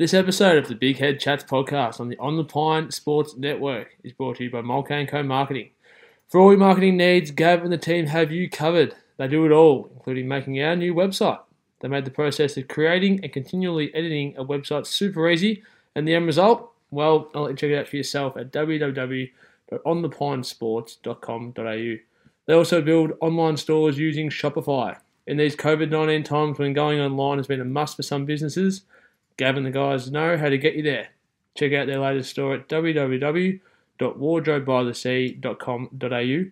This episode of the Big Head Chats podcast on the On the Pine Sports Network is brought to you by Mulcahy & Co Marketing. For all your marketing needs, Gav and the team have you covered. They do it all, including making our new website. They made the process of creating and continually editing a website super easy, and the end result, well, I'll let you check it out for yourself at www.onthepinesports.com.au. They also build online stores using Shopify. In these COVID 19 times when going online has been a must for some businesses, Gav and the guys know how to get you there. Check out their latest store at www.wardrobebythesea.com.au.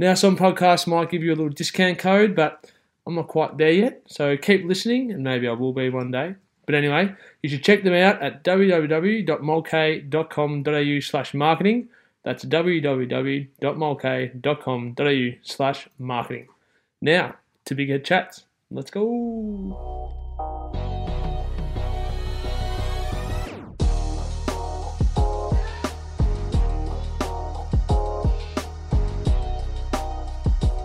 Now, some podcasts might give you a little discount code, but I'm not quite there yet, so keep listening, and maybe I will be one day. But anyway, you should check them out at www.mulcahy.com.au slash marketing. That's www.mulcahy.com.au slash marketing. Now, to Big Head Chats. Let's go.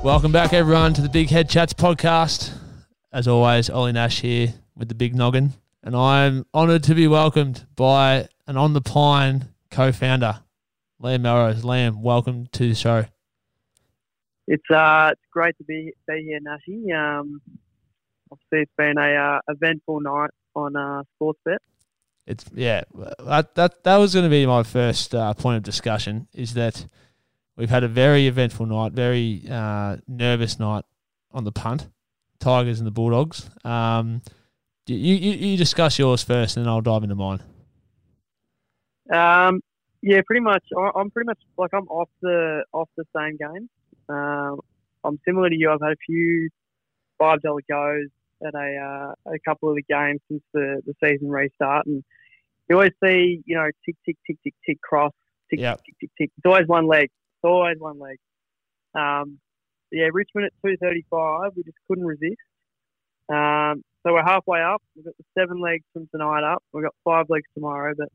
Welcome back, everyone, to the Big Head Chats podcast. As always, Ollie Nash here with the big noggin, and I'm honoured to be welcomed by an On the Pine co-founder, Liam Melrose. Liam, welcome to the show. It's uh, it's great to be be here, Nashy. Um, obviously, it's been a uh, eventful night on uh, Sportsbet. It's yeah, that that, that was going to be my first uh, point of discussion. Is that We've had a very eventful night, very uh, nervous night on the punt. Tigers and the Bulldogs. Um, you, you, you discuss yours first, and then I'll dive into mine. Um, yeah, pretty much. I'm pretty much like I'm off the off the same game. Um, I'm similar to you. I've had a few five dollar goes at a uh, a couple of the games since the, the season restart, and you always see you know tick tick tick tick tick cross tick yep. tick tick tick. It's always one leg always one leg. Um, yeah, Richmond at 235, we just couldn't resist. Um, so we're halfway up. We've got the seven legs from tonight up. We've got five legs tomorrow, but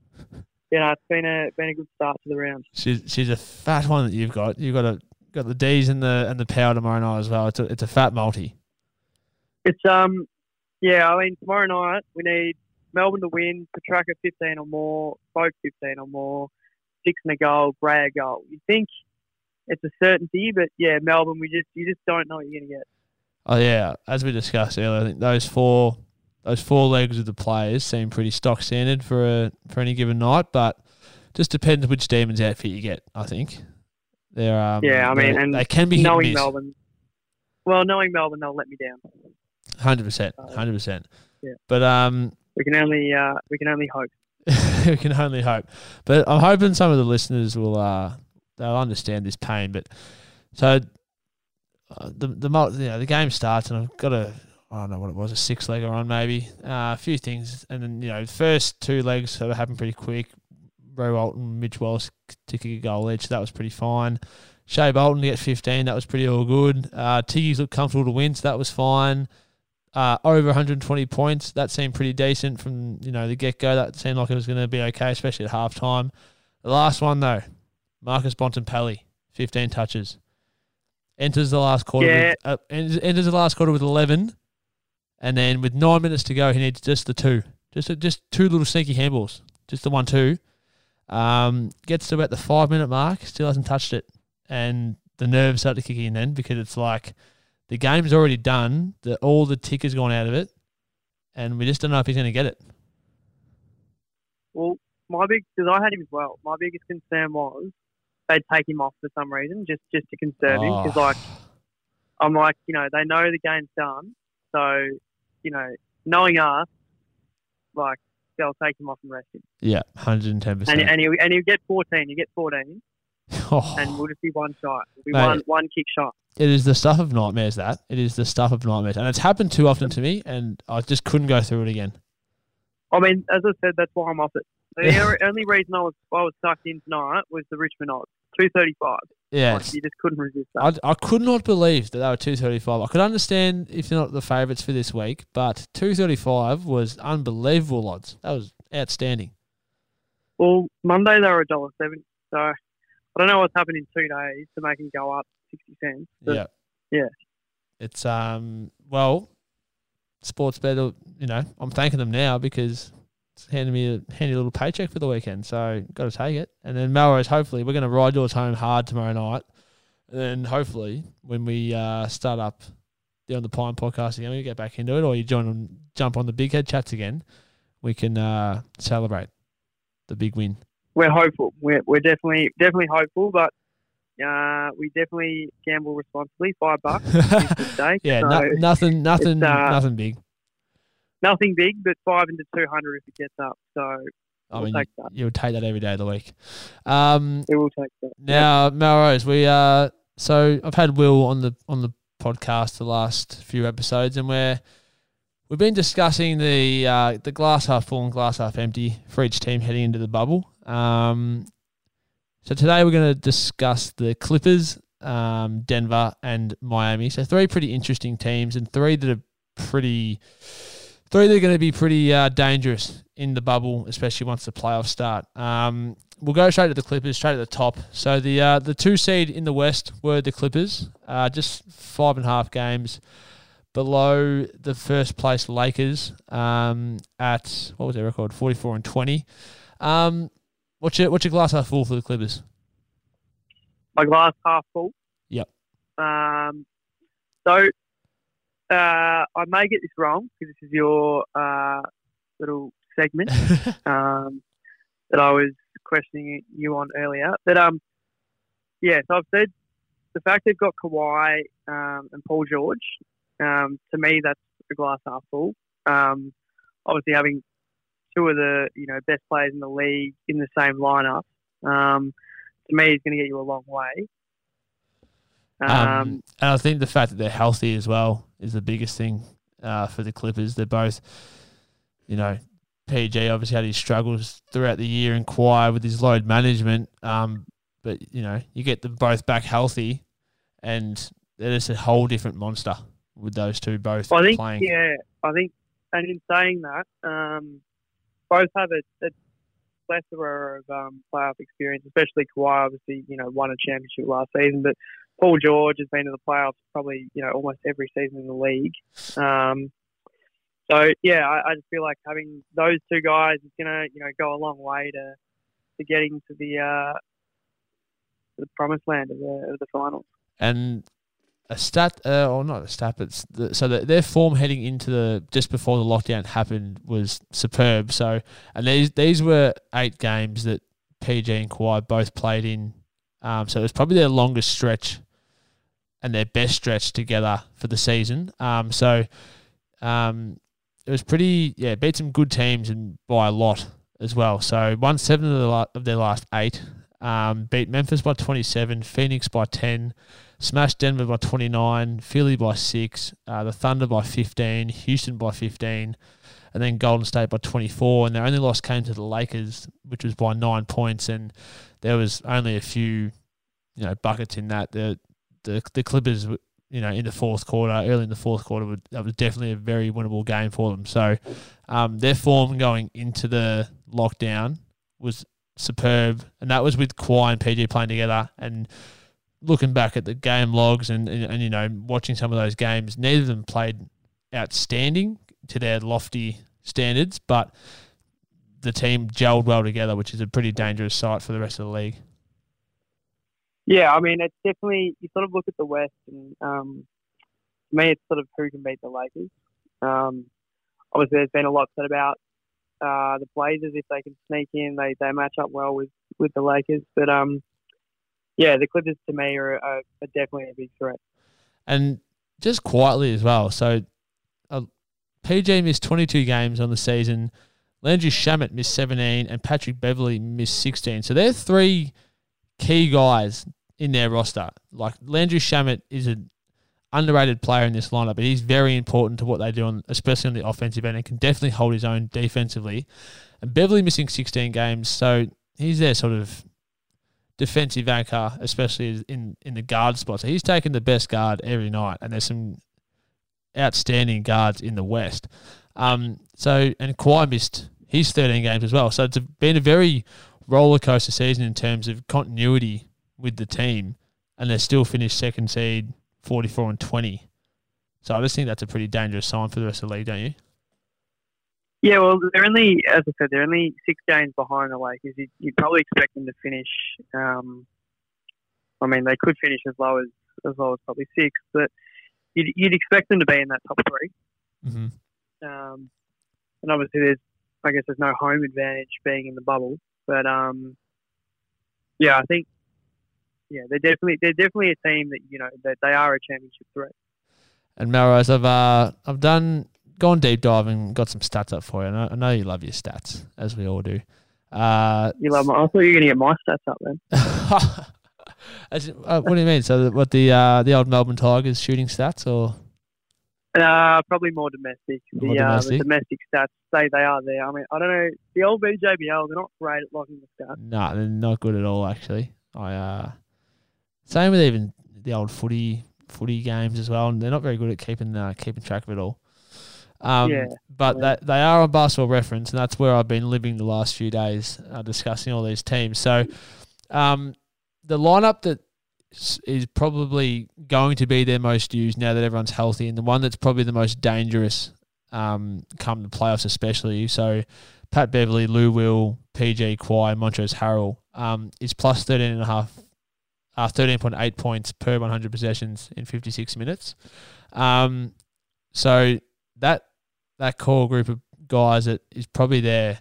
you know, it's been a been a good start to the round. She's she's a fat one that you've got. You've got a got the D's and the and the power tomorrow night as well. It's a it's a fat multi. It's um yeah, I mean tomorrow night we need Melbourne to win, Petracca fifteen or more, Folk fifteen or more, six and a goal, Bray a goal. You think it's a certainty. But yeah, Melbourne, we just you just don't know what you're going to get. Oh yeah, as we discussed earlier, I think those four those four legs of the players seem pretty stock standard for a for any given night, but just depends which demons outfit you get. I think they're um, yeah, I mean, and they can be knowing Melbourne. Well, knowing Melbourne, they'll let me down. Hundred percent, hundred percent. Yeah, but um, we can only uh, we can only hope. we can only hope. But I'm hoping some of the listeners will uh, they'll understand this pain. But so uh, the the you know, the game starts and I've got a I don't know what it was a six legger on maybe uh, a few things and then you know the first two legs sort of happened pretty quick. Ray Walton, Mitch Wallis to kick a goal each. That was pretty fine. Shai Bolton to get 15. That was pretty all good. Uh, Tiggy's looked comfortable to win, so that was fine. Uh, over 120 points. That seemed pretty decent from you know the get go. That seemed like it was going to be okay, especially at half time. The last one though, Marcus Bontempelli, 15 touches. Enters the last quarter. Yeah. With, uh, enters the last quarter with 11, and then with nine minutes to go, he needs just the two, just just two little sneaky handballs, just the one two. Um, gets to about the five minute mark, still hasn't touched it, and the nerves start to kick in then because it's like the game's already done, the all the tickers gone out of it, and we just don't know if he's going to get it. Well, my big because I had him as well. My biggest concern was they'd take him off for some reason, just just to conserve oh. him. Because like, I'm like, you know, they know the game's done, so you know, knowing us, like they'll take him off and rest him. Yeah, hundred and ten percent. And you and you get fourteen, you get fourteen, oh. and we'll just be one shot. We'll be Mate, one one kick shot. It is the stuff of nightmares. That it is the stuff of nightmares, and it's happened too often to me, and I just couldn't go through it again. I mean, as I said, that's why I'm off it. The only reason I was I was sucked in tonight was the Richmond odds, two thirty five. Yeah, like, you just couldn't resist that. I, I could not believe that they were two thirty five. I could understand if they're not the favourites for this week, but two thirty five was unbelievable odds. That was outstanding. Well, Monday they were a dollar seventy, so I don't know what's happened in two days to make them go up sixty cents. yeah, yeah. It's um well, Sportsbet. You know, I'm thanking them now because handing me a handy little paycheck for the weekend, so got to take it. And then Melrose, hopefully, we're going to ride yours home hard tomorrow night. And then hopefully, when we uh, start up the On the Pine podcast again, we get back into it, or you join on, jump on the Big Head chats again, we can uh, celebrate the big win. We're hopeful. We're, we're definitely definitely hopeful, but uh, we definitely gamble responsibly. Five bucks yeah, so no, nothing, nothing, uh, nothing big. Nothing big, but five into two hundred if it gets up. So I we'll mean, take you, that. you would take that every day of the week. Um, we will take that. Now, Melrose, we uh so I've had Will on the on the podcast the last few episodes, and we're we've been discussing the uh, the glass half full and glass half empty for each team heading into the bubble. Um, so today we're going to discuss the Clippers, um, Denver, and Miami. So three pretty interesting teams, and three that are pretty three that are going to be pretty uh, dangerous in the bubble, especially once the playoffs start. Um, we'll go straight to the Clippers, straight at the top. So the uh, the two seed in the West were the Clippers, uh, just five and a half games below the first place Lakers um, at what was their record, forty four and twenty. Um, what's your what's your glass half full for the Clippers? My glass half full. Yep. Um, so uh, I may get this wrong because this is your uh, little segment um, that I was questioning you on earlier. But um, yeah, so I've said the fact they've got Kawhi um, and Paul George. Um, to me, that's a glass half full. Um, obviously, having two of the you know best players in the league in the same lineup, um, to me, is going to get you a long way. Um, Um, and I think the fact that they're healthy as well is the biggest thing uh, for the Clippers. They're both, you know, PG obviously had his struggles throughout the year and Kawhi with his load management. Um, but you know, you get them both back healthy, and they're just a whole different monster with those two both I think, playing. yeah, I think, and in saying that, um, both have a, a plethora of um, playoff experience, especially Kawhi. Obviously, you know, won a championship last season, but Paul George has been to the playoffs probably, you know, almost every season in the league. Um, so yeah, I, I just feel like having those two guys is gonna, you know, go a long way to to getting to the uh, the promised land of the of the finals. and a stat, uh, or not a stat, but the, so that their form heading into the just before the lockdown happened was superb. So, and these these were eight games that PG and Kawhi both played in. Um, so it was probably their longest stretch and their best stretch together for the season. Um, so um, it was pretty, yeah, beat some good teams and by a lot as well. So won seven of, the la- of their last eight. Um, beat Memphis by 27, Phoenix by 10, smashed Denver by 29, Philly by 6, uh, the Thunder by 15, Houston by 15, and then Golden State by 24. And their only loss came to the Lakers, which was by nine points. And there was only a few, you know, buckets in that. The the the Clippers, you know, in the fourth quarter, early in the fourth quarter, would, that was definitely a very winnable game for them. So um, their form going into the lockdown was superb, and that was with Kawhi and PG playing together. And looking back at the game logs and, and, and you know watching some of those games, neither of them played outstanding to their lofty standards, but the team gelled well together, which is a pretty dangerous sight for the rest of the league. Yeah, I mean, it's definitely you sort of look at the West, and um, to me, it's sort of who can beat the Lakers. Um, obviously, there's been a lot said about uh, the Blazers if they can sneak in, they they match up well with with the Lakers. But um, yeah, the Clippers to me are, are, are definitely a big threat. and just quietly as well. So, uh, PG missed 22 games on the season. Landry Shamet missed 17, and Patrick Beverley missed 16. So they're three key guys in their roster. Like Landry Shamet is an underrated player in this lineup, but he's very important to what they do, on, especially on the offensive end, and can definitely hold his own defensively. And Beverley missing 16 games, so he's their sort of defensive anchor, especially in in the guard spot. So he's taken the best guard every night, and there's some outstanding guards in the West. Um, so and Kawhi missed his 13 games as well. So it's been a very roller coaster season in terms of continuity with the team, and they still finished second seed, 44 and 20. So I just think that's a pretty dangerous sign for the rest of the league, don't you? Yeah, well, they're only, as I said, they're only six games behind the Lakers. You, you'd probably expect them to finish. Um, I mean, they could finish as low as as low as probably six, but you'd, you'd expect them to be in that top 3 Mm-hmm. Um, and obviously, there's, I guess, there's no home advantage being in the bubble. But um, yeah, I think, yeah, they're definitely they're definitely a team that you know that they are a championship threat. And Melrose, I've uh, I've done gone deep diving, and got some stats up for you. And I, I know you love your stats, as we all do. Uh, You love my, I thought you were going to get my stats up then. as, uh, what do you mean? So, what the uh, the old Melbourne Tigers shooting stats, or Uh, probably more domestic. More the, Uh, domestic? the domestic stats say they are there. I mean, I don't know. The old VJBL, they're not great at locking the stats. nah, they're not good at all. Actually, I uh, same with even the old footy footy games as well, and they're not very good at keeping uh, keeping track of it all. Um, Yeah, but yeah. that they are on basketball reference, and that's where I've been living the last few days, uh, discussing all these teams. So, um, the lineup that is probably going to be their most used now that everyone's healthy, and the one that's probably the most dangerous um, come the playoffs, especially. So, Pat Beverley, Lou Will, PG Kawhi, Montrezl Harrell um, is plus 13 and a half, uh, 13.8 points per 100 possessions in 56 minutes. Um, so that that core group of guys that is probably their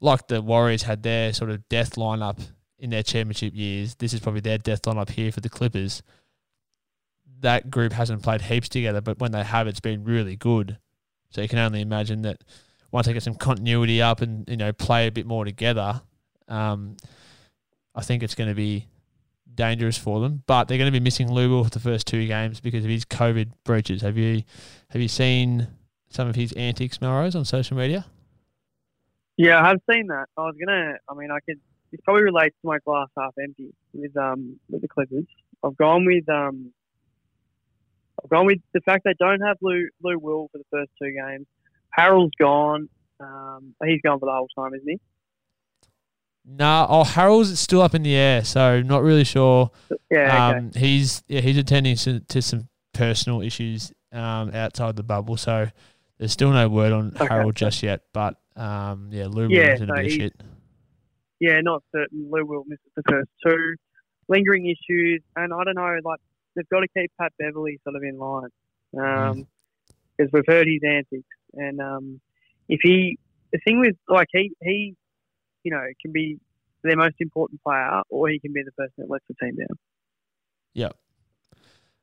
like the Warriors had their sort of death lineup in their championship years. This is probably their death lineup here for the Clippers. That group hasn't played heaps together, but when they have, it's been really good. So you can only imagine that once they get some continuity up and you know play a bit more together, um, I think it's going to be dangerous for them. But they're going to be missing Lou Will for the first two games because of his COVID breaches. Have you have you seen some of his antics, Melrose, on social media? Yeah, I have seen that. I was gonna. I mean, I could. This probably relates to my glass half empty with um with the Clippers. I've gone with um. I've gone with the fact they don't have Lou Lou Will for the first two games. Harrell's gone. Um, he's gone for the whole time, isn't he? Nah, oh Harrell's still up in the air, so not really sure. Yeah. okay. Um, he's yeah, he's attending to, to some personal issues um, outside the bubble, so there's still no word on Okay. Harold just yet. But um, yeah, Lou Yeah, Williams in a bit of shit. yeah, not certain. Lou will miss the first two. Lingering issues, and I don't know, like they've got to keep Pat Beverley sort of in line, because Mm. we've heard his antics, and um, if he, the thing with like he he, you know, can be their most important player, or he can be the person that lets the team down. Yeah.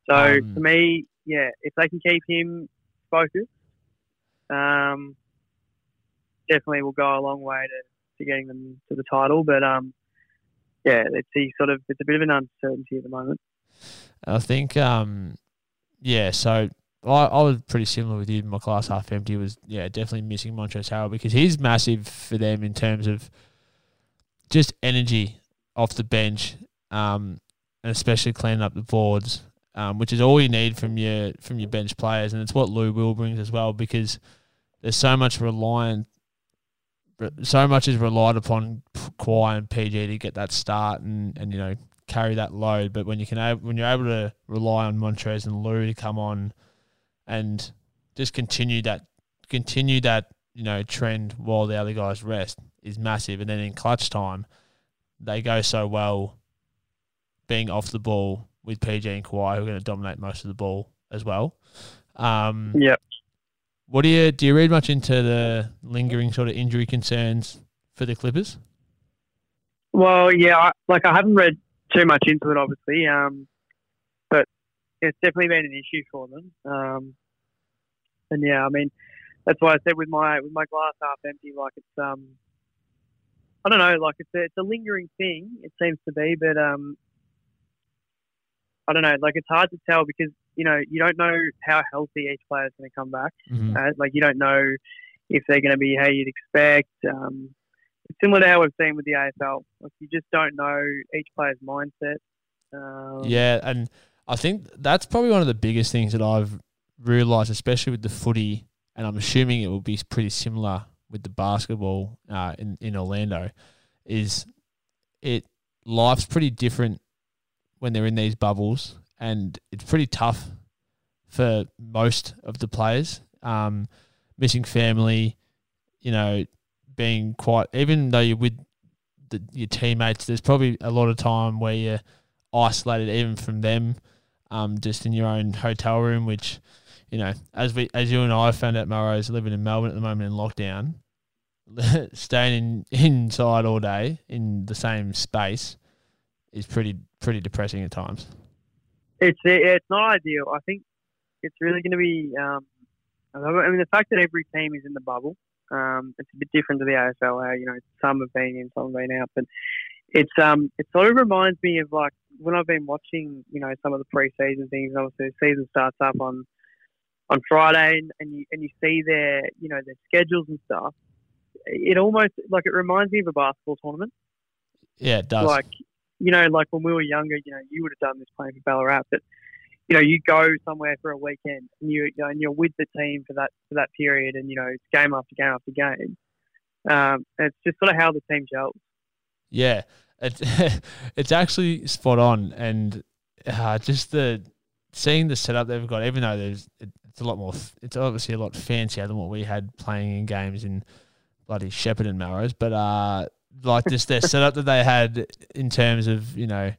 So Um, for me, yeah, if they can keep him focused, um, definitely will go a long way to, to getting them to the title. But um, yeah, it's he sort of it's a bit of an uncertainty at the moment. I think, um, yeah. So I, I was pretty similar with you. My class half empty was yeah definitely missing Montrezl Harrell because he's massive for them in terms of just energy off the bench, um, and especially cleaning up the boards, um, which is all you need from your from your bench players, and it's what Lou Will brings as well because there's so much reliant. So much is relied upon Kawhi and PG to get that start and, and you know carry that load. But when you can when you're able to rely on Montrez and Lou to come on and just continue that continue that you know trend while the other guys rest is massive. And then in clutch time, they go so well being off the ball with PG and Kawhi who are going to dominate most of the ball as well. Um, Yep. What do you do? You read much into the lingering sort of injury concerns for the Clippers? Well, yeah, I, like I haven't read too much into it, obviously, um, but it's definitely been an issue for them. Um, and yeah, I mean, that's why I said with my with my glass half empty, like it's um, I don't know, like it's a, it's a lingering thing. It seems to be, but um, I don't know, like it's hard to tell because you know you don't know how healthy each player is going to come back. Mm-hmm. Uh, like you don't know if they're going to be how you'd expect. Um, it's similar to how we've seen with the AFL. Like you just don't know each player's mindset. Um, Yeah, and I think that's probably one of the biggest things that I've realised, especially with the footy, and I'm assuming it will be pretty similar with the basketball uh, in in Orlando, is it life's pretty different when they're in these bubbles, and it's pretty tough for most of the players. Um, missing family, you know, being quite even though you're with the, your teammates, there's probably a lot of time where you're isolated even from them, um, just in your own hotel room, which you know, as we as you and I found out, Morrow's living in Melbourne at the moment in lockdown, staying in, inside all day in the same space is pretty pretty depressing at times. It's it's not ideal. I think it's really going to be. Um, I mean, the fact that every team is in the bubble, um, it's a bit different to the AFL. How you know some have been in, some have been out, but it's um it sort of reminds me of like when I've been watching you know some of the preseason things. Obviously, the season starts up on on Friday, and, and you and you see their you know their schedules and stuff. It almost like it reminds me of a basketball tournament. Yeah, it does. Like you know, like when we were younger, you know, you would have done this playing for Ballarat, but you know, you go somewhere for a weekend and you, you know, and you're with the team for that for that period, and you know, it's game after game after game. Um, it's just sort of how the team gels. Yeah, it's it's actually spot on, and uh, just the seeing the setup they've got. Even though there's it's a lot more, it's obviously a lot fancier than what we had playing in games in bloody Shepherd and Melrose, but uh, like just their setup that they had in terms of you know,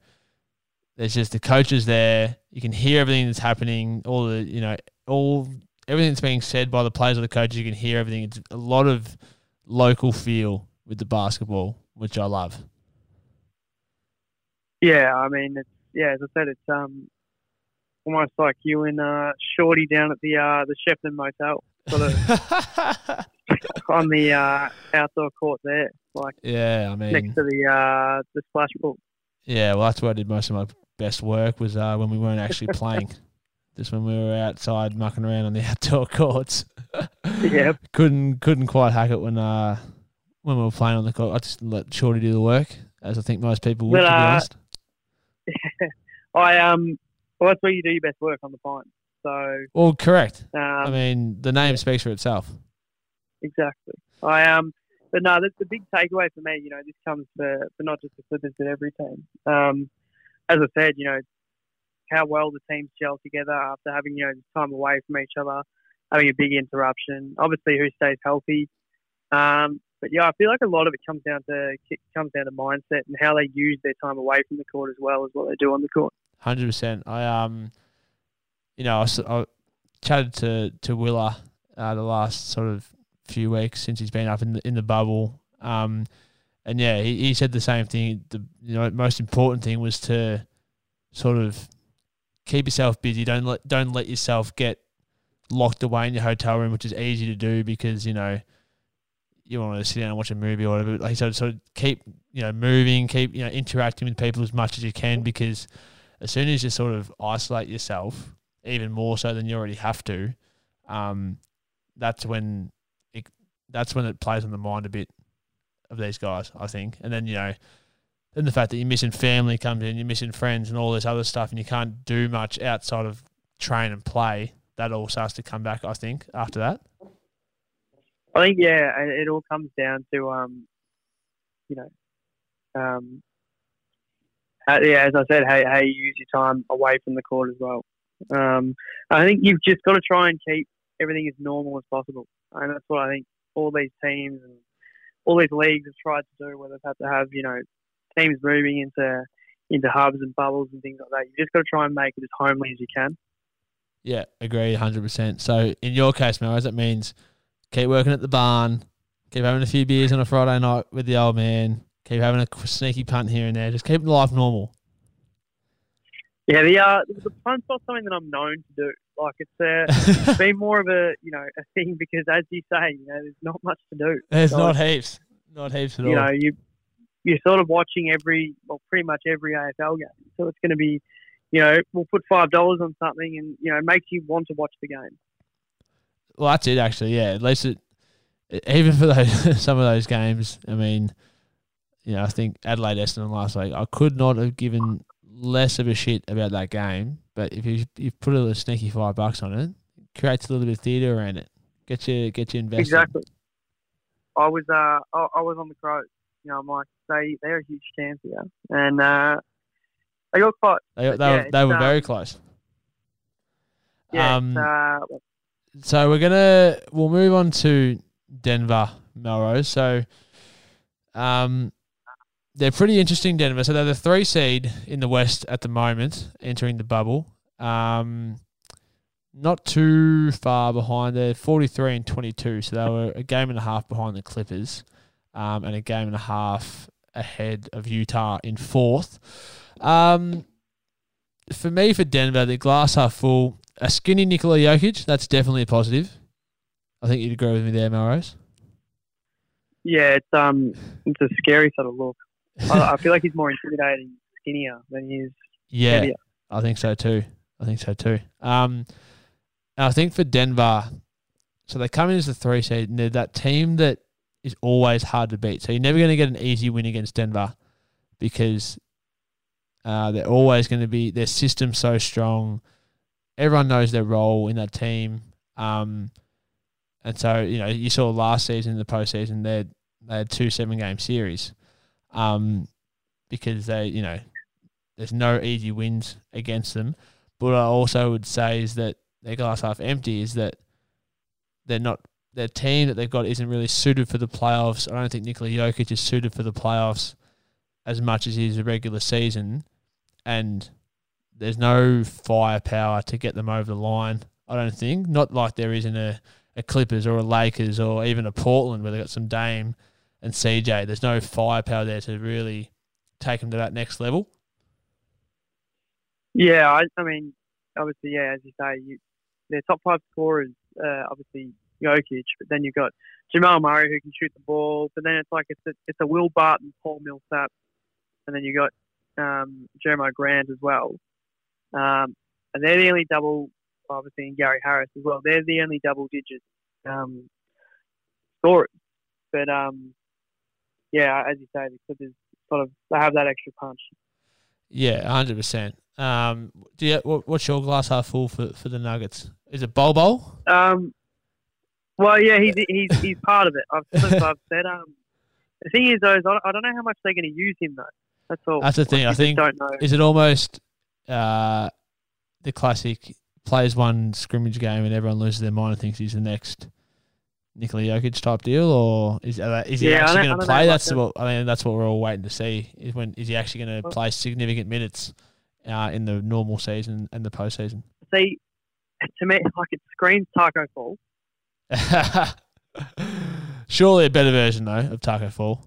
there's just the coaches there. You can hear everything that's happening. All the you know, all everything that's being said by the players or the coaches. You can hear everything. It's a lot of local feel with the basketball, which I love. Yeah, I mean, it's yeah. As I said, it's um almost like you and uh, Shorty down at the uh, the Shepton Motel, sort of on the uh, outdoor court there, like yeah, I mean next to the uh, the splash pool. Yeah, well, that's where I did most of my best work was uh, when we weren't actually playing. Just when we were outside mucking around on the outdoor courts. yeah. couldn't couldn't quite hack it when uh when we were playing on the court. I just let Shorty do the work, as I think most people would. But, to be uh, honest. I um, well, that's where you do your best work on the pine. So Well, correct. um, I mean, the name speaks for itself. Exactly. I um, but no, that's the big takeaway for me. You know, this comes for, for not just the Clippers, but every team. Um, as I said, you know, how well the teams gel together after having you know time away from each other, having a big interruption. Obviously, who stays healthy. Um, but yeah, I feel like a lot of it comes down to comes down to mindset and how they use their time away from the court as well as what they do on the court. Hundred percent. I um, you know, I chatted to to Willa uh, the last sort of few weeks since he's been up in the in the bubble. Um, and yeah, he, he said the same thing. The you know most important thing was to sort of keep yourself busy. Don't let don't let yourself get locked away in your hotel room, which is easy to do because you know you want to sit down and watch a movie or whatever. Like he said, sort of keep you know moving, keep you know interacting with people as much as you can because as soon as you sort of isolate yourself, even more so than you already have to, um, that's when that's when it plays on the mind a bit of these guys, I think. And then you know, then the fact that you're missing family comes in, you're missing friends and all this other stuff, and you can't do much outside of train and play. That all starts to come back, I think, after that. I think yeah, it all comes down to um, you know, um, how, yeah, as I said, how, how you use your time away from the court as well. Um, I think you've just got to try and keep everything as normal as possible, and that's what I think all these teams and all these leagues have tried to do. Where they've had to have you know teams moving into into hubs and bubbles and things like that. You just got to try and make it as homely as you can. Yeah, agree, hundred percent. So in your case, Melrose, that means keep working at the barn, keep having a few beers on a Friday night with the old man, keep having a sneaky punt here and there, just keep life normal. Yeah, the uh, the punt's not something that I'm known to do. Like it's uh, it's been more of a you know a thing because as you say, you know, there's not much to do. There's So, not heaps, not heaps at you all. You know you you're sort of watching every well pretty much every AFL game. So it's going to be you know we'll put five dollars on something and you know it makes you want to watch the game. Well, that's it actually. Yeah, at least it, it- even for those some of those games. I mean, you know, I think Adelaide Essendon last week. I could not have given less of a shit about that game. But if you you put a little sneaky five bucks on it, creates a little bit of theatre around it. Get you get you invested. Exactly. I was uh I, I was on the Crows. You know, I'm like they they're a huge chance here, and uh, they got caught. They, they, yeah, were, they were very um, close. Yeah, Um, uh, So we're gonna we'll move on to Denver, Melrose. So um, they're pretty interesting, Denver. So they're the three seed in the West at the moment, entering the bubble. Um, not too far behind. They're 43 and 22. So they were a game and a half behind the Clippers um, and a game and a half ahead of Utah in fourth. Um, for me, for Denver, the glass half full. A skinny Nikola Jokic, that's definitely a positive. I think you'd agree with me there, Melrose. Yeah, it's um, it's a scary sort of look. I, I feel like he's more intimidating skinnier than he is Yeah, heavier. I think so too. I think so too. Um, I think for Denver, so they come in as the three seed, and they're that team that is always hard to beat. So you're never going to get an easy win against Denver because uh, they're always going to be their system so strong. Everyone knows their role in that team. Um, and so you know you saw last season in the postseason they they had two seven game series, um, because they you know there's no easy wins against them. But I also would say is that their glass half empty is that they're not their team that they've got isn't really suited for the playoffs. I don't think Nikola Jokic is suited for the playoffs as much as he is a regular season, and there's no firepower to get them over the line. I don't think not like there is in a, a Clippers or a Lakers or even a Portland where they got some Dame and CJ. There's no firepower there to really take them to that next level. Yeah, I, I mean, obviously, yeah, as you say, you, their top five scorers, uh, obviously Jokic, but then you've got Jamal Murray who can shoot the ball, but then it's like it's a, it's a Will Barton, Paul Millsap, and then you've got um, Jerami Grant as well. Um, and they're the only double, obviously, and Gary Harris as well. They're the only double digit um, scorers. But um, yeah, as you say, the Clippers sort of they have that extra punch. Yeah, hundred percent. Um, do you, what, what's your glass half full for, for the Nuggets? Is it Bol Bol? Um, well, yeah, he's he's he's part of it. I've, I've said. Um, the thing is, though, is I I don't know how much they're going to use him though. That's all. That's the thing. Like, I think don't know. is it almost uh, the classic plays one scrimmage game and everyone loses their mind and thinks he's the next Nikola Jokic type deal, or is is he Yeah, actually going to play? That's that. what I mean. That's what we're all waiting to see. Is when is he actually going to play significant minutes uh, in the normal season and the postseason? See, to me, like it screams Taco Fall. Surely a better version though of Taco Fall.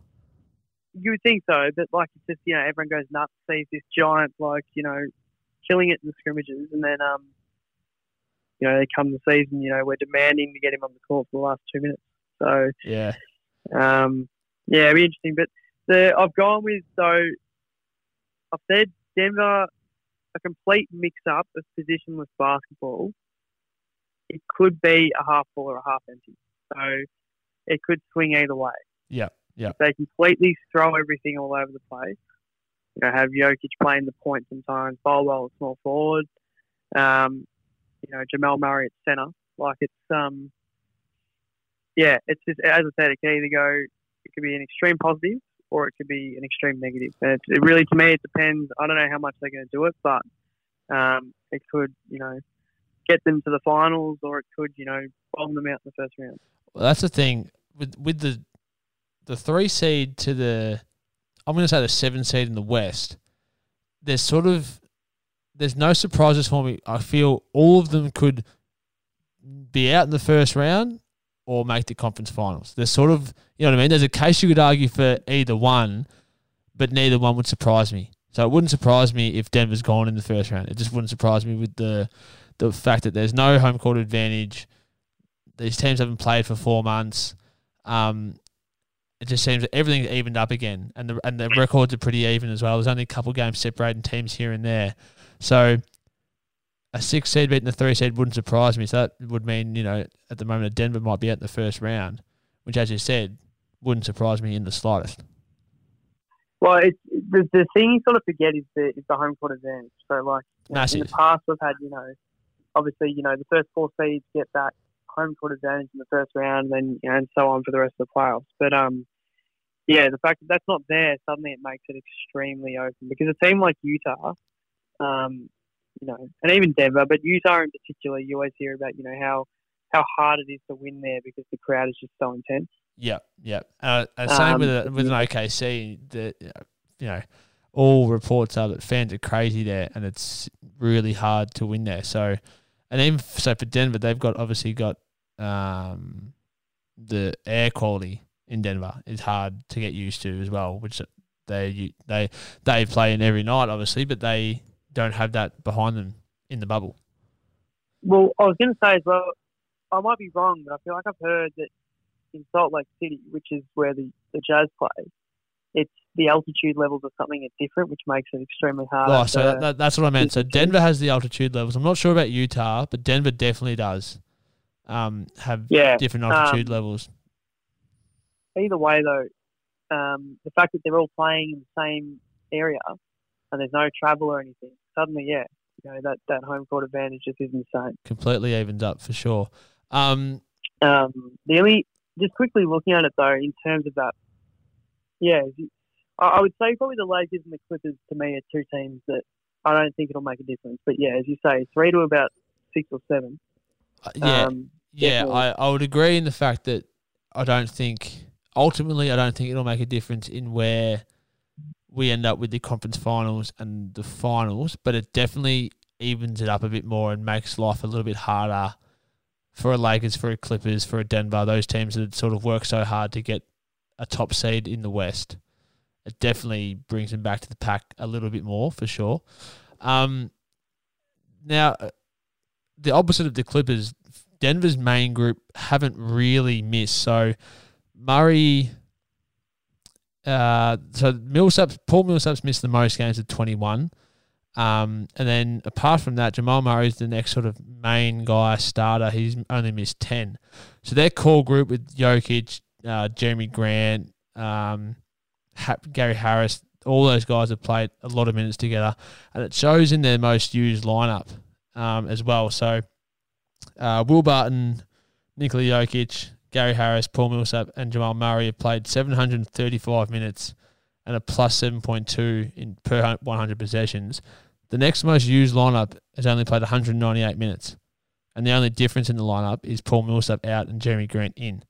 You would think so, but like it's just you know everyone goes nuts, sees this giant like you know killing it in the scrimmages, and then um you know they come the season, you know we're demanding to get him on the court for the last two minutes. So Yeah, Um, yeah, it'd be interesting. But the I've gone with so I've said Denver a complete mix up of positionless basketball. It could be a half full or a half empty. So it could swing either way. Yeah, yeah. If they completely throw everything all over the place, you know, have Jokic playing the point sometimes, Bol Bol at small forward, um, you know, Jamal Murray at centre. Like it's um yeah, it's just as I said, it can either go it could be an extreme positive or it could be an extreme negative. And it, it really to me it depends. I don't know how much they're gonna do it, but um it could, you know, get them to the finals or it could, you know, bomb them out in the first round. Well, that's the thing with with the the three seed to the I'm going to say the seven seed in the West. There's sort of there's no surprises for me. I feel all of them could be out in the first round or make the conference finals. There's sort of you know what I mean. There's a case you could argue for either one, but neither one would surprise me. So it wouldn't surprise me if Denver's gone in the first round. It just wouldn't surprise me with the the fact that there's no home court advantage these teams haven't played for four months. Um, it just seems that everything's evened up again, and the and the records are pretty even as well. There's only a couple games separating teams here and there, so a six seed beating a three seed wouldn't surprise me. So that would mean you know at the moment Denver might be out in the first round, which as you said wouldn't surprise me in the slightest. Well, it's the, the thing you sort of forget is the is the home court advantage. So, like know, in the past, we've had you know, obviously you know the first four seeds get that home court advantage in the first round, and then you know, and so on for the rest of the playoffs. But um, yeah, the fact that that's not there suddenly it makes it extremely open because a team like Utah, um, you know, and even Denver, but Utah in particular, you always hear about you know how how hard it is to win there because the crowd is just so intense. Yeah, yeah. Uh, and same Um, with a, with an OKC. The you know all reports are that fans are crazy there, and it's really hard to win there. So, and even so for Denver, they've got obviously got um, the air quality in Denver is hard to get used to as well, which they they they play in every night, obviously, but they don't have that behind them in the bubble. Well, I was going to say as well, I might be wrong, but I feel like I've heard that in Salt Lake City, which is where the, the Jazz play, it's the altitude levels or something are different, which makes it extremely hard. Oh, so that, that, that's what I meant. So Denver has the altitude levels. I'm not sure about Utah, but Denver definitely does um, have yeah. different altitude um, levels. Either way, though, um, the fact that they're all playing in the same area and there's no travel or anything, suddenly, yeah, you know that that home court advantage just is insane. Completely evens up for sure. Um, Um, the only, just quickly looking at it though, in terms of that, yeah, I, I would say probably the Lakers and the Clippers to me are two teams that I don't think it'll make a difference. But yeah, as you say, three to about six or seven. uh, yeah, Um, yeah. I, I would agree in the fact that I don't think ultimately I don't think it'll make a difference in where we end up with the conference finals and the finals, but it definitely evens it up a bit more and makes life a little bit harder for a Lakers, for a Clippers, for a Denver, those teams that sort of work so hard to get a top seed in the West. It definitely brings them back to the pack a little bit more for sure. Um, now, uh, the opposite of the Clippers, Denver's main group haven't really missed. So Murray, uh, so Millsap, Paul Millsap's missed the most games at 21. Um, and then apart from that, Jamal Murray is the next sort of main guy starter. He's only missed 10. So their core group with Jokic, uh, Jerami Grant, um, ha- Gary Harris, all those guys have played a lot of minutes together. And it shows in their most used lineup um, as well. So uh, Will Barton, Nikola Jokic, Gary Harris, Paul Millsap, and Jamal Murray have played 735 minutes and a plus 7.2 in per 100 possessions. The next most used lineup has only played 198 minutes, and the only difference in the lineup is Paul Millsap out and Jerami Grant in.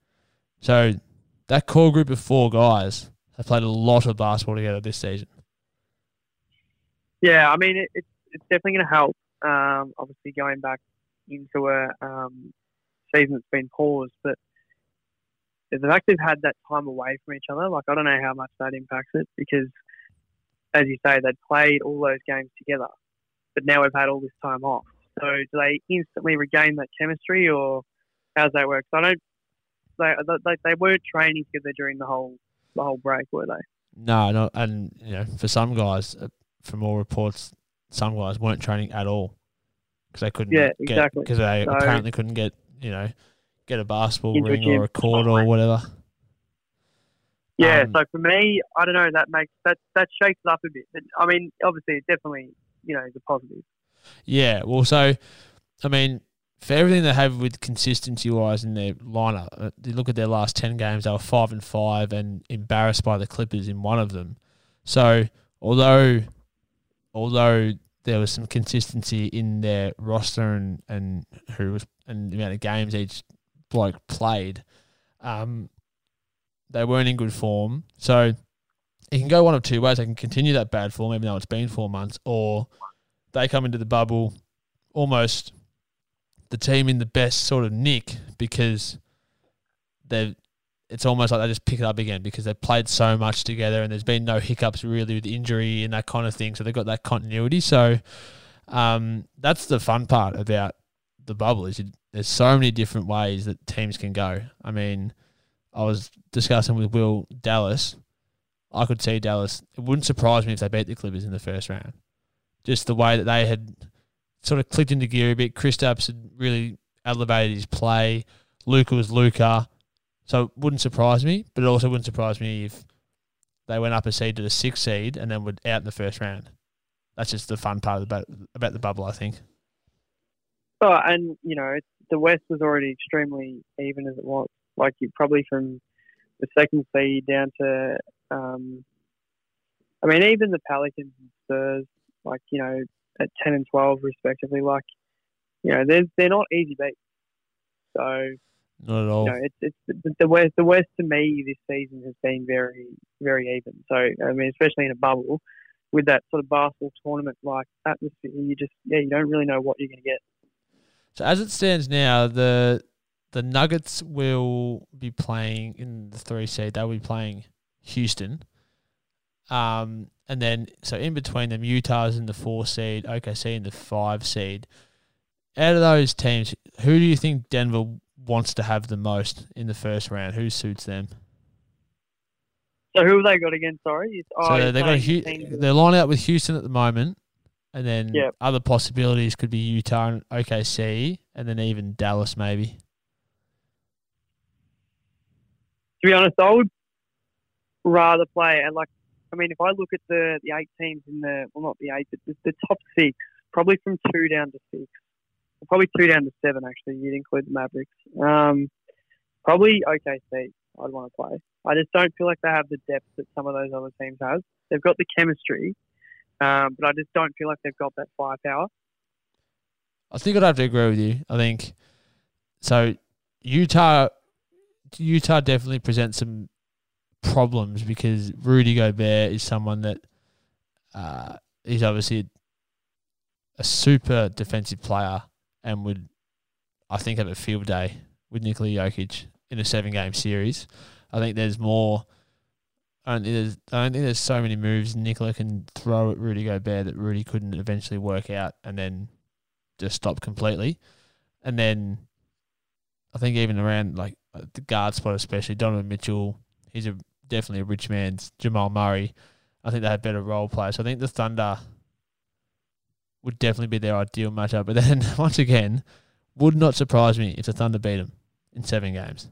So that core group of four guys have played a lot of basketball together this season. Yeah, I mean, it, it's it's definitely going to help. Um, obviously, going back into a um, season that's been paused, but the fact they've had that time away from each other, like I don't know how much that impacts it because, as you say, they'd played all those games together, but now we've had all this time off. So do they instantly regain that chemistry, or how's that work? 'Cause I don't. They, they they weren't training together during the whole the whole break, were they? No, not and you know for some guys, uh, from all reports, some guys weren't training at all because they couldn't Yeah, get exactly. because they So- apparently couldn't get you know get a basketball Into a ring or a court or whatever. Yeah, Um, so for me, I don't know. That makes that that shakes it up a bit. But, I mean, obviously, it definitely you know is a positive. Yeah, well, so I mean, for everything they have with consistency wise in their lineup, uh, you look at their last ten games; they were five and five, and embarrassed by the Clippers in one of them. So, although although there was some consistency in their roster and and who was and the amount of games each bloke played, um, they weren't in good form. So. It can go one of two ways. They can continue that bad form, even though it's been four months, or they come into the bubble almost the team in the best sort of nick because they've it's almost like they just pick it up again because they've played so much together and there's been no hiccups really with injury and that kind of thing. So they've got that continuity. So um, that's the fun part about the bubble is you, there's so many different ways that teams can go. I mean, I was discussing with Will Dallas. I could see Dallas. It wouldn't surprise me if they beat the Clippers in the first round just the way that they had sort of clicked into gear a bit. Kristaps had really elevated his play. Luka was Luka. So it wouldn't surprise me, but it also wouldn't surprise me if they went up a seed to the sixth seed and then were out in the first round. That's just the fun part about about the bubble, I think. Oh, and you know, the West was already extremely even as it was. Like you probably from the second seed down to, um, I mean, even the Pelicans and Spurs, like you know, at ten and twelve respectively, like you know, they're they're not easy beats. So Not at all. you know, it's it's the, the West. The West to me this season has been very very even. So I mean, especially in a bubble with that sort of basketball tournament like atmosphere, you just yeah, you don't really know what you're going to get. So as it stands now, the the Nuggets will be playing in the three seed. They'll be playing Houston. Um, and then so in between them, Utah's in the four seed, OKC in the five seed. Out of those teams, who do you think Denver wants to have the most in the first round? Who suits them? So who have they got again? Sorry, oh, So they got teams- they're lining up with Houston at the moment, and then Yep. other possibilities could be Utah and OKC, and then even Dallas maybe. to be honest, I would rather play and like. I mean, if I look at the the eight teams in the well, not the eight, but the, the top six, probably from two down to six, probably two down to seven. Actually, you'd include the Mavericks. Um, probably OKC. I'd want to play. I just don't feel like they have the depth that some of those other teams have. They've got the chemistry, um, but I just don't feel like they've got that firepower. I think I'd have to agree with you. I think so. Utah, Utah definitely presents some problems because Rudy Gobert is someone that uh, he's obviously a super defensive player and would, I think, have a field day with Nikola Jokic in a seven-game series. I think there's more. I don't, think there's, I don't think there's so many moves Nikola can throw at Rudy Gobert that Rudy couldn't eventually work out and then just stop completely. And then I think even around like uh, the guard spot, especially Donovan Mitchell, he's a definitely a rich man's Jamal Murray. I think they have better role players. So I think the Thunder would definitely be their ideal matchup. But then once again, would not surprise me if the Thunder beat them in seven games.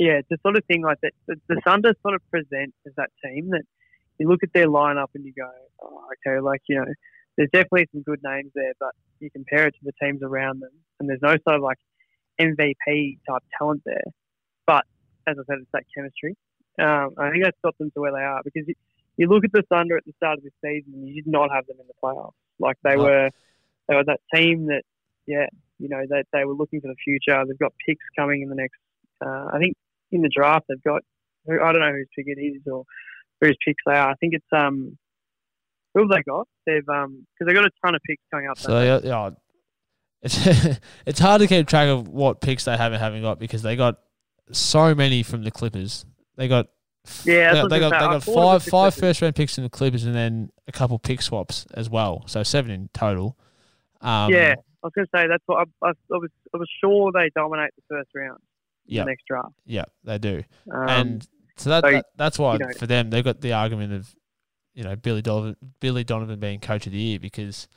Yeah, it's the sort of thing like that. The, the Thunder sort of present as that team that you look at their lineup and you go, oh, okay, like, you know, there's definitely some good names there, but you compare it to the teams around them and there's no sort of like MVP type talent there. But as I said, it's that chemistry. Um, I think that's got them to where they are because you, you look at the Thunder at the start of the season and you did not have them in the playoffs. Like they No. were, they were that team that, yeah, you know, they, they were looking for the future. They've got picks coming in the next, uh, I think in the draft they've got, who- I don't know whose pick it is or whose picks they are. I think it's, um, who have they got? They've, um, because they've got a ton of picks coming up. So they, yeah, it's it's hard to keep track of what picks they haven't haven't got because they got so many from the Clippers. They got Yeah, they, they got they got say. I thought it five five first round picks from the Clippers and then a couple pick swaps as well. So seven in total. Um, yeah, I was going to say that's what I, I, I was. I was sure they dominate the first round. Yeah. The next draft. yeah, they do. Um, and so that, so, that that's why you know- for them they've got the argument of you know Billy Donovan Billy Donovan being coach of the year because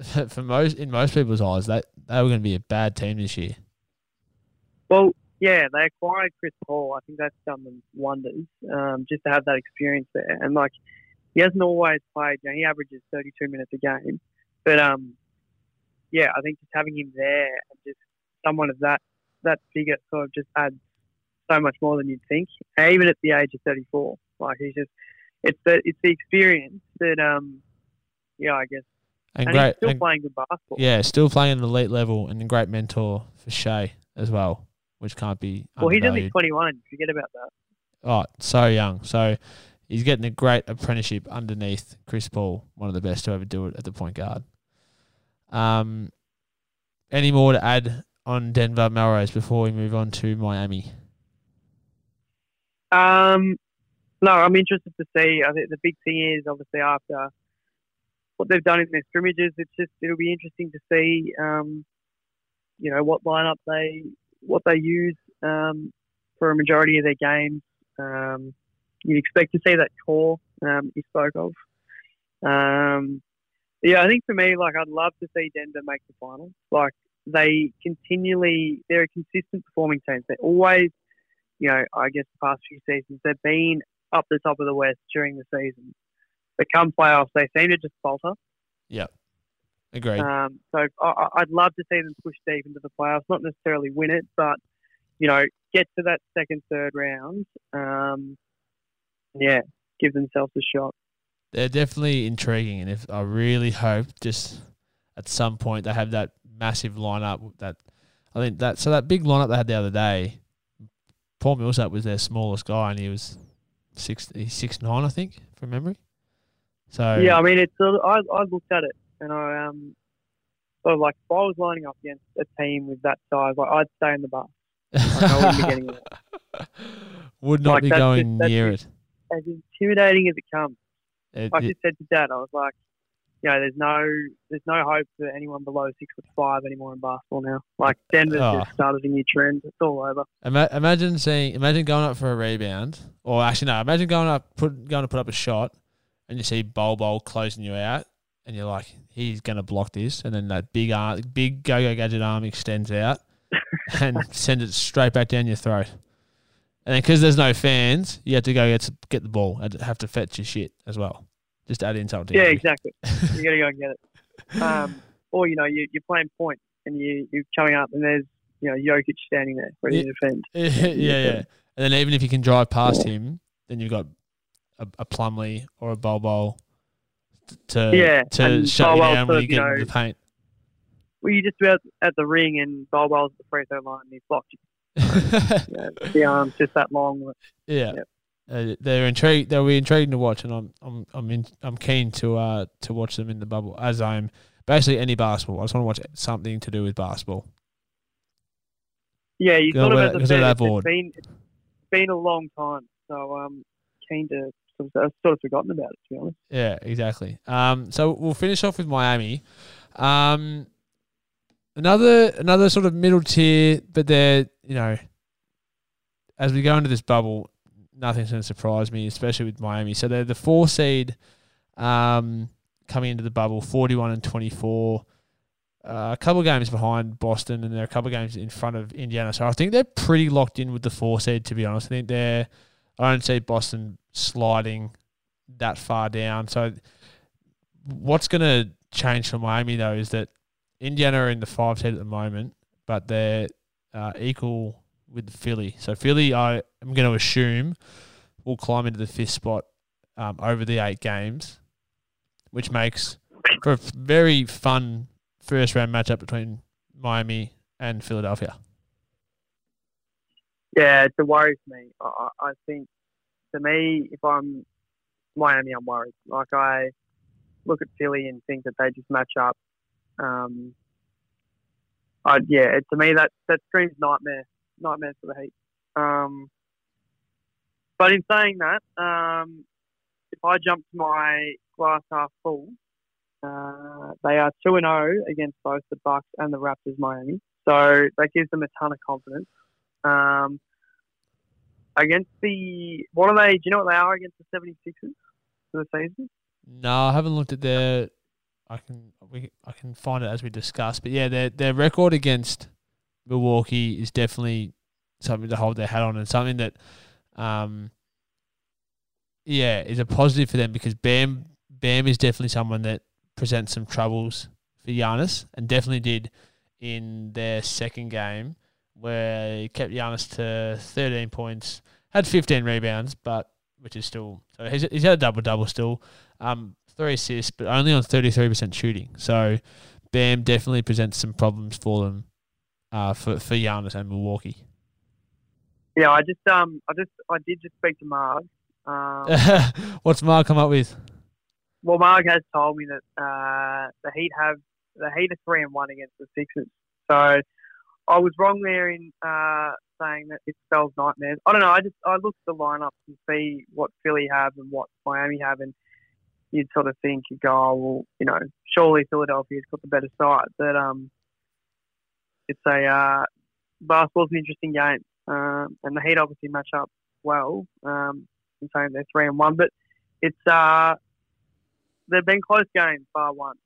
for most in most people's eyes that they were going to be a bad team this year. well, yeah, they acquired Chris Paul. I think that's done them wonders. Um, just to have that experience there, and like he hasn't always played. You know, he averages 32 minutes a game, but um, yeah, I think just having him there and just someone of that that figure sort of just adds so much more than you'd think. Even at the age of 34, like he's just it's the it's the experience that um, yeah, I guess, And, and, great, still and- playing good basketball. yeah, still playing at elite level and a great mentor for Shai as well, which can't be Well, he's only 21. Forget about that. Oh, so young. So he's getting a great apprenticeship underneath Chris Paul, one of the best to ever do it at the point guard. Um, any more to add on Denver Melrose before we move on to Miami? Um, no, I'm interested to see. I think the big thing is obviously after what they've done in their scrimmages, it's just it'll be interesting to see, um, you know, what lineup they what they use um, for a majority of their games. Um, you'd expect to see that core um, you spoke of. Um, yeah, I think for me, like I'd love to see Denver make the finals. Like they continually, they're a consistent performing team. They're always you know, I guess the past few seasons, they've been up the top of the West during the season. But come playoffs, they seem to just falter. Agreed. Um, so I, I- I'd love to see them push deep into the playoffs, not necessarily win it, but you know, get to that second, third round. Um, yeah, give themselves a shot. They're definitely intriguing, and if I really hope just at some point they have that massive lineup that I think that so that big lineup they had the other day, Paul Millsap was their smallest guy, and he was six he's six nine, I think, from memory. So Yeah, I mean, it's. I I looked at it and I um, sort of like if I was lining up against a team with that size, like I'd stay in the bus. I wouldn't be getting it. would not Like, be going just- near just- it. As intimidating as it comes. It- I it- just said to Dad, I was like, you know, there's no there's no hope for anyone below six foot five anymore in basketball now. Like Denver's Oh. just started a new trend. It's all over. Ima- imagine seeing, imagine going up for a rebound, or actually no, imagine going up, put going to put up a shot, and you see Bol Bol closing you out, and you're like, he's gonna block this, and then that big arm, big go go gadget arm extends out, and sends it straight back down your throat. And then because there's no fans, you have to go get get the ball and have to fetch your shit as well. Just add insult to Yeah, injury. exactly. You got to go and get it. Um, or you know, you, you're playing point and you you're coming up and there's you know Jokic standing there ready to defend. yeah, yeah. And then even if you can drive past him, then you've got a, a Plumlee or a Bol Bol to Yeah, to shut you Bol Bol's down when you you get know, into the paint. Well, you just about at the ring and Bol Bol's at the free throw line and he's blocked you. you know, the arm's just that long. yeah. Yep. Uh, they're intrigued. They'll be intriguing to watch, and I'm I'm I'm in, I'm keen to uh to watch them in the bubble as I'm basically any basketball. I just want to watch something to do with basketball. Yeah, you Go sort of away- as I go said, to that it's, board. it's been it's been a long time, so um, keen to. I've sort of forgotten about it to be honest. Yeah, exactly. Um, so we'll finish off with Miami. Um, another another sort of middle tier, but they're you know, as we go into this bubble, nothing's going to surprise me, especially with Miami. So they're the four seed, um, coming into the bubble, forty one and twenty four. Uh, a couple of games behind Boston, and they're a couple of games in front of Indiana. So I think they're pretty locked in with the four seed. To be honest, I think they're. I don't see Boston sliding that far down. So what's going to change for Miami though is that Indiana are in the five seed at the moment, but they're uh, equal with Philly. So Philly, I am going to assume, will climb into the fifth spot um, over the eight games, which makes for a very fun first round matchup between Miami and Philadelphia. Yeah, it worries me. I, I think to me, if I'm Miami, I'm worried. Like I look at Philly and think that they just match up. Um, I, yeah, to me that that screams nightmare, nightmare for the Heat. Um, but in saying that, um, if I jump to my glass half full, uh, they are two and zero against both the Bucks and the Raptors, Miami. So that gives them a ton of confidence. Um, against the what are they? Do you know what they are against the 76ers for the season? No, I haven't looked at their. I can we I can find it as we discuss, but yeah, their their record against Milwaukee is definitely something to hold their hat on, and something that, um, yeah, is a positive for them because Bam Bam is definitely someone that presents some troubles for Giannis, and definitely did in their second game where he kept Giannis to 13 points, had 15 rebounds, but which is still so he's he's had a double double still. Um, three assists, but only on thirty three percent shooting. So Bam definitely presents some problems for them, uh, for for Giannis and Milwaukee. Yeah, I just um, I just I did just speak to Mark. Um, What's Mark come up with? well, Mark has told me that uh, the Heat have the Heat are three and one against the Sixers. So I was wrong there in uh, saying that it spells nightmares. I don't know. I just I looked at the lineups and see what Philly have and what Miami have, and you'd sort of think you go, oh, well, you know, surely Philadelphia's got the better side. But um, it's a uh, basketball's an interesting game, um, and the Heat obviously match up well. Um, in saying they're three and one, but it's uh, they've been close games, bar one.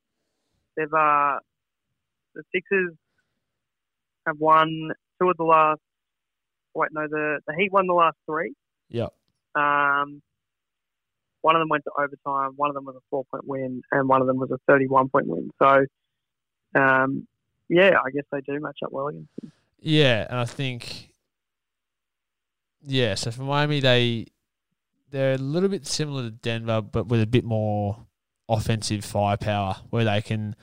They've uh, the Sixers have won two of the last. Wait, no, the the Heat won the last three. Yep. Um, one of them went to overtime. One of them was a four point win, and one of them was a thirty-one point win. So, um, yeah, I guess they do match up well against them. Yeah, and I think yeah. So for Miami, they they're a little bit similar to Denver, but with a bit more offensive firepower, where they can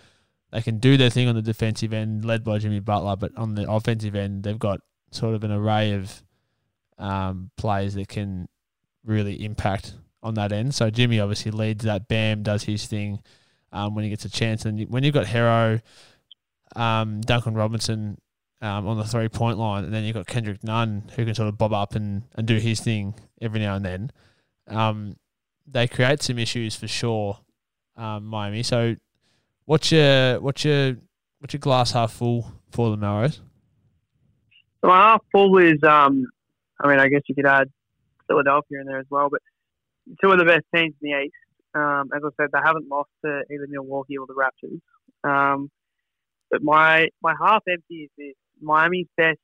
they can do their thing on the defensive end, led by Jimmy Butler, but on the offensive end, they've got sort of an array of um, players that can really impact on that end. So Jimmy obviously leads that. Bam does his thing um, when he gets a chance, and when you've got Herro, um, Duncan Robinson um, on the three point line, and then you've got Kendrick Nunn who can sort of bob up and, and do his thing every now and then. Um, they create some issues for sure, um, Miami. So, what's your what's your what's your glass half full for the Melrose? My half full is, um, I mean, I guess you could add Philadelphia in there as well, but two of the best teams in the East. Um, as I said, they haven't lost to either Milwaukee or the Raptors. Um, but my my half empty is this: Miami's best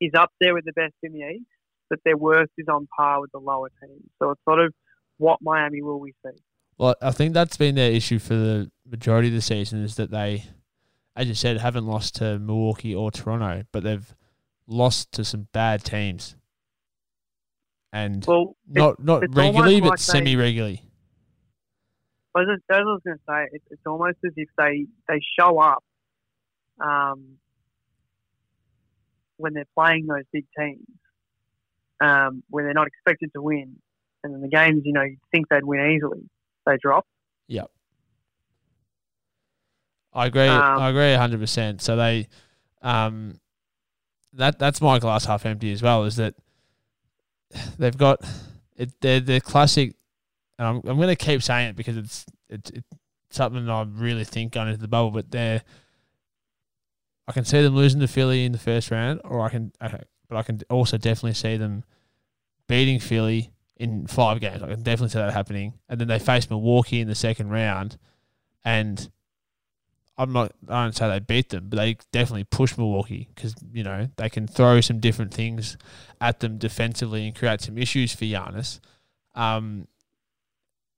is up there with the best in the East, but their worst is on par with the lower teams. So it's sort of what Miami will we see? Well, I think that's been their issue for the majority of the season is that they, as you said, haven't lost to Milwaukee or Toronto, but they've lost to some bad teams. And well, not not regularly, but semi regularly. As I was going to say, it's, it's almost as if they, they show up um, when they're playing those big teams, um, where they're not expected to win, and in the games, you know, you think they'd win easily, they drop. Yep. I agree. Um, I agree hundred percent. So they, um, that that's my glass half empty as well. Is that they've got it? They're the classic. And I'm I'm going to keep saying it because it's it's it's something I really think going into the bubble. But they're I can see them losing to Philly in the first round, or I can, but I can also definitely see them beating Philly in five games. I can definitely see that happening. And then they face Milwaukee in the second round, and I'm not. I don't say they beat them, but they definitely push Milwaukee because you know they can throw some different things at them defensively and create some issues for Giannis. Um,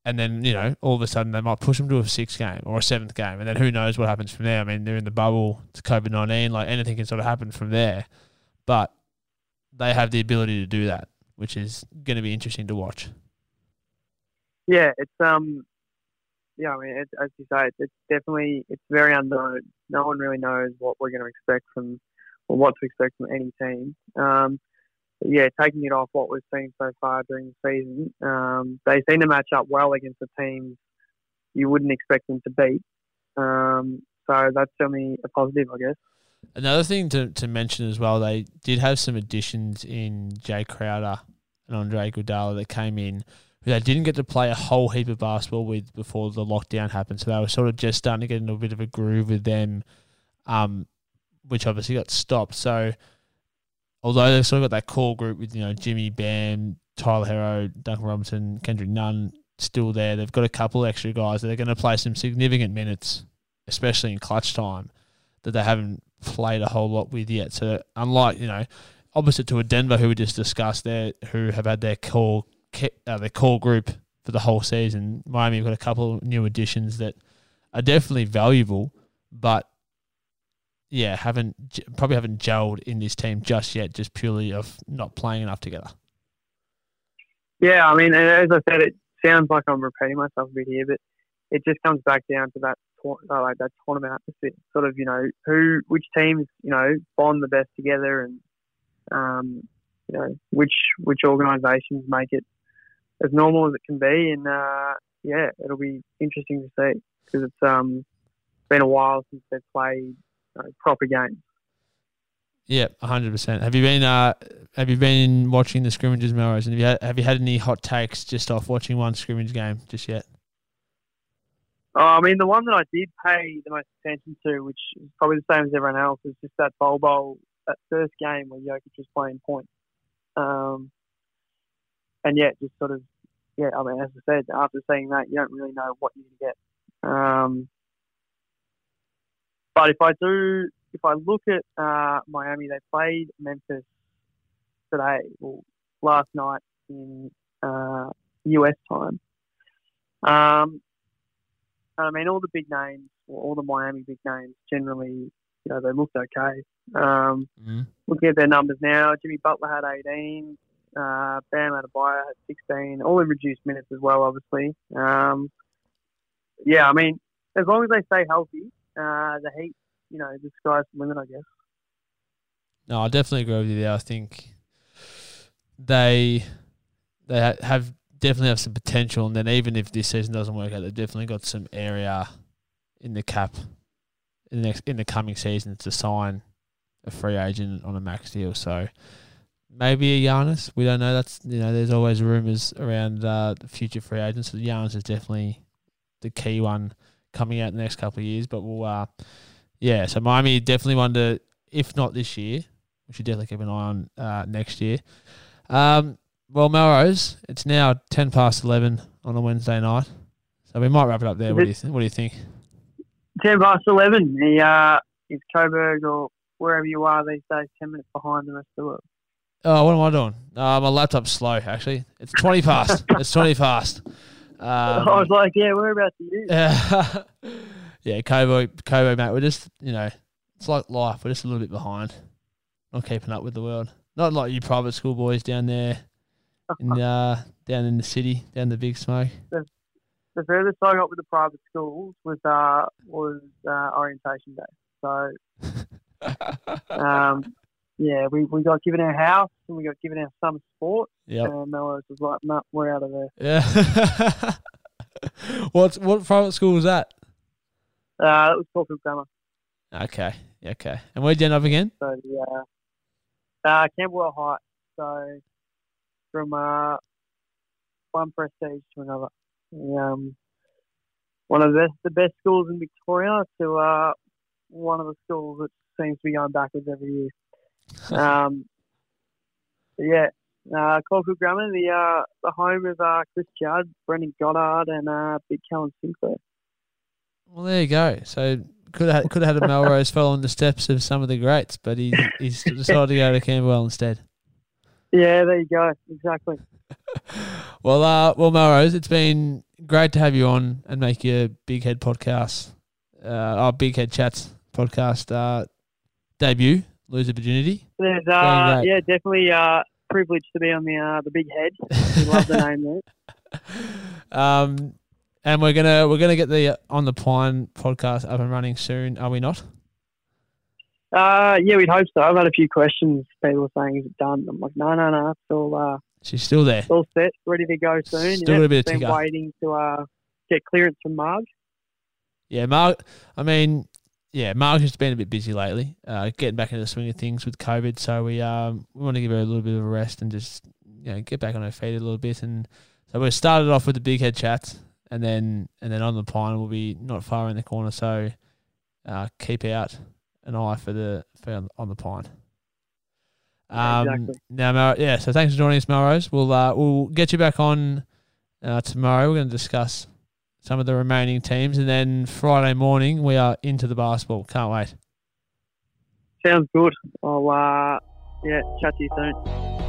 and then you know all of a sudden they might push them to a sixth game or a seventh game, and then who knows what happens from there? I mean, they're in the bubble. It's COVID nineteen. Like anything can sort of happen from there, but they have the ability to do that which is going to be interesting to watch. Yeah, it's um, yeah. I mean, it, as you say, it's, it's definitely it's very unknown. No one really knows what we're going to expect from, or what to expect from any team. Um, yeah, taking it off what we've seen so far during the season, um, they seem to match up well against the teams you wouldn't expect them to beat. Um, so that's certainly a positive, I guess. Another thing to, to mention as well, they did have some additions in Jae Crowder and Andre Iguodala that came in who they didn't get to play a whole heap of basketball with before the lockdown happened. So they were sort of just starting to get into a bit of a groove with them, um, which obviously got stopped. So although they've sort of got that core group with, you know, Jimmy Bam, Tyler Herro, Duncan Robinson, Kendrick Nunn still there, they've got a couple extra guys that are going to play some significant minutes, especially in clutch time, that they haven't played a whole lot with yet. So unlike you know, opposite to a Denver who we just discussed there, who have had their core uh, their core group for the whole season, Miami have got a couple of new additions that are definitely valuable, but yeah, haven't probably haven't gelled in this team just yet, just purely of not playing enough together. Yeah, I mean, as I said, it sounds like I'm repeating myself a bit here, but it just comes back down to that uh, like that tournament. Sort of, you know, who, which teams, you know, bond the best together, and um, you know, which which organisations make it as normal as it can be. And uh, yeah, it'll be interesting to see because it's um been a while since they've played you know, proper games. Yeah, hundred percent. Have you been uh have you been watching the scrimmages, Melrose? And have you had, have you had any hot takes just off watching one scrimmage game just yet? Oh, I mean, the one that I did pay the most attention to, which is probably the same as everyone else, is just that Bol Bol, that first game where Jokic was playing point. Um, and yeah, just sort of, yeah, I mean, as I said, after seeing that, you don't really know what you're going to get. Um, but if I do, if I look at uh, Miami, they played Memphis today, well, last night in uh, US time. Um, I mean, all the big names, all the Miami big names, generally, you know, they looked okay. Um, mm-hmm. Looking at their numbers now, Jimmy Butler had 18, uh, Bam Adebayo had 16, all in reduced minutes as well, obviously. Um, yeah, I mean, as long as they stay healthy, uh, the Heat, you know, the sky's the limit, I guess. No, I definitely agree with you there. I think they they have definitely have some potential, and then even if this season doesn't work out, they've definitely got some area in the cap in the next in the coming season to sign a free agent on a max deal. So maybe a Giannis. We don't know. That's you know, there's always rumors around uh, the future free agents. So Giannis is definitely the key one coming out in the next couple of years. But we'll uh, yeah. So Miami definitely one to, if not this year, we should definitely keep an eye on uh, next year. Um, well, Melrose, it's now ten past eleven on a Wednesday night, so we might wrap it up there. What do you th- What do you think? Ten past eleven. The uh, is Coburg or wherever you are these days ten minutes behind the rest of the world. Oh, what am I doing? Uh, my laptop's slow. Actually, it's twenty past. it's twenty past. Um, I was like, yeah, we're about to you. Yeah, yeah, Coburg, Coburg, mate. We're just, you know, it's like life. We're just a little bit behind, not keeping up with the world. Not like you private school boys down there, in uh, down in the city, down the big smoke. The furthest I got with the private schools was uh was uh, orientation day. So um, yeah, we, we got given our house and we got given our summer sport. Yeah. And Melrose was like, no, we're out of there. Yeah. What's what private school was that? Uh, it was Caulfield Grammar. Okay. Okay. And where'd you end up again? So the uh, Camberwell High. So from uh, one prestige to another. Um, one of the best, the best schools in Victoria to uh, one of the schools that seems to be going backwards every year. Um, yeah, uh, Caulfield Grammar, the uh, the home of uh, Chris Judd, Brendan Goddard, and uh, Big Callum Sinclair. Well, there you go. So could have could have had a Melrose following the steps of some of the greats, but he he's decided to go to Camberwell instead. Yeah, there you go. Exactly. well, uh, well, Melrose, it's been great to have you on and make your Big Head podcast, uh, our Big Head Chats podcast uh, debut. Lose virginity. There's, uh, yeah, definitely uh, privileged to be on the uh, the big head. We love the name there. Um, and we're gonna we're gonna get the on the Pine podcast up and running soon. Are we not? Uh, yeah, we'd hope so. I've had a few questions. People saying, "Is it done?" I'm like, "No, no, no. It's all uh, She's still there. it's all set, ready to go soon." Still yeah, a bit of been waiting to uh, get clearance from Marg. Yeah, Mark. I mean, yeah, Mark's just been a bit busy lately, uh, getting back into the swing of things with COVID. So we um we want to give her a little bit of a rest and just you know get back on her feet a little bit. And so we started off with the big head chats, and then and then on the pine we'll be not far in the corner. So uh, keep out an eye for the for on, the pine. Yeah, Um, exactly. Now, Mar- yeah. So thanks for joining us, Melrose. We'll uh, we'll get you back on uh, tomorrow. We're going to discuss some of the remaining teams, and then Friday morning we are into the basketball. Can't wait. Sounds good. I'll uh, yeah, chat to you soon.